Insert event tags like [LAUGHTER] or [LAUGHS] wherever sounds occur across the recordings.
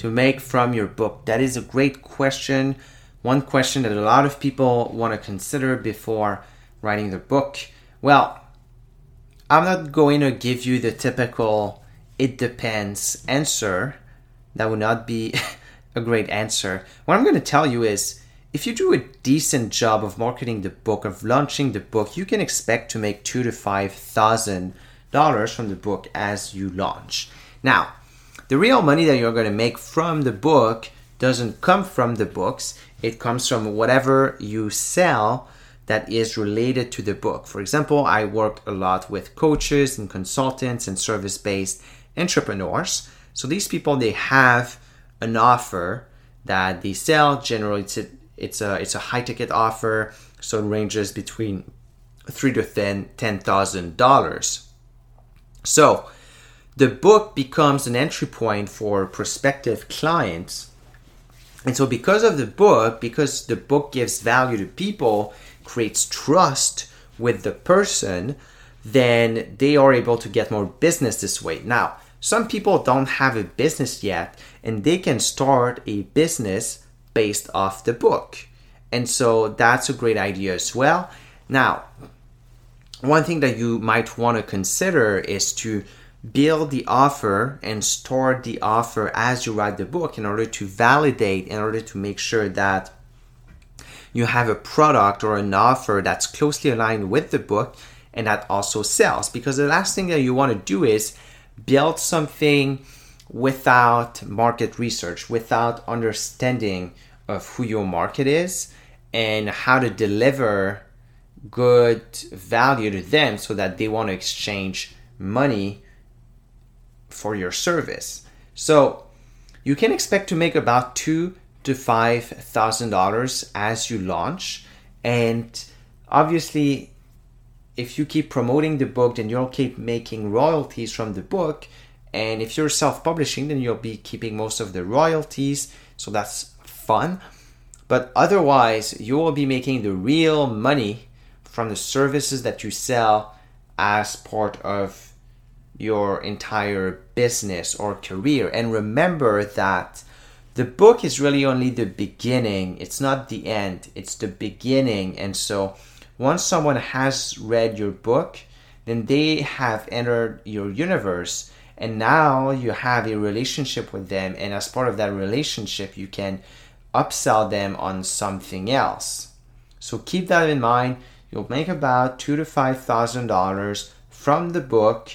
to make from your book? That is a great question. One question that a lot of people want to consider before writing their book. Well, I'm not going to give you the typical it depends answer. That would not be [LAUGHS] a great answer. What I'm going to tell you is if you do a decent job of marketing the book, of launching the book, you can expect to make two to five thousand dollars from the book as you launch. Now, the real money that you're going to make from the book doesn't come from the books, it comes from whatever you sell that is related to the book. For example, I worked a lot with coaches and consultants and service based entrepreneurs. So these people, they have an offer that they sell. Generally, it's a, it's a, it's a high ticket offer. So it ranges between three to ten ten thousand dollars. So the book becomes an entry point for prospective clients. And so, because of the book, because the book gives value to people, creates trust with the person, then they are able to get more business this way. Now, some people don't have a business yet, and they can start a business based off the book. And so, that's a great idea as well. Now, one thing that you might want to consider is to build the offer and store the offer as you write the book in order to validate, in order to make sure that you have a product or an offer that's closely aligned with the book and that also sells. Because the last thing that you want to do is build something without market research, without understanding of who your market is and how to deliver good value to them so that they want to exchange money for your service. So you can expect to make about two to five thousand dollars as you launch, and obviously, if you keep promoting the book, then you'll keep making royalties from the book. And if you're self-publishing, then you'll be keeping most of the royalties. So that's fun. But otherwise, you will be making the real money from the services that you sell as part of your entire business or career. And remember that the book is really only the beginning, it's not the end, it's the beginning. And so once someone has read your book, then they have entered your universe. And now you have a relationship with them. And as part of that relationship, you can upsell them on something else. So keep that in mind. You'll make about two to five thousand dollars from the book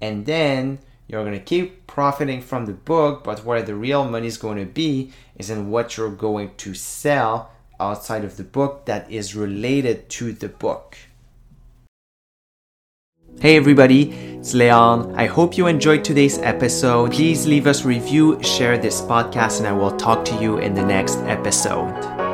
and then you're going to keep profiting from the book, but where the real money is going to be is in what you're going to sell outside of the book that is related to the book. Hey everybody, it's Leon. I hope you enjoyed today's episode. Please leave us review, share this podcast, and I will talk to you in the next episode.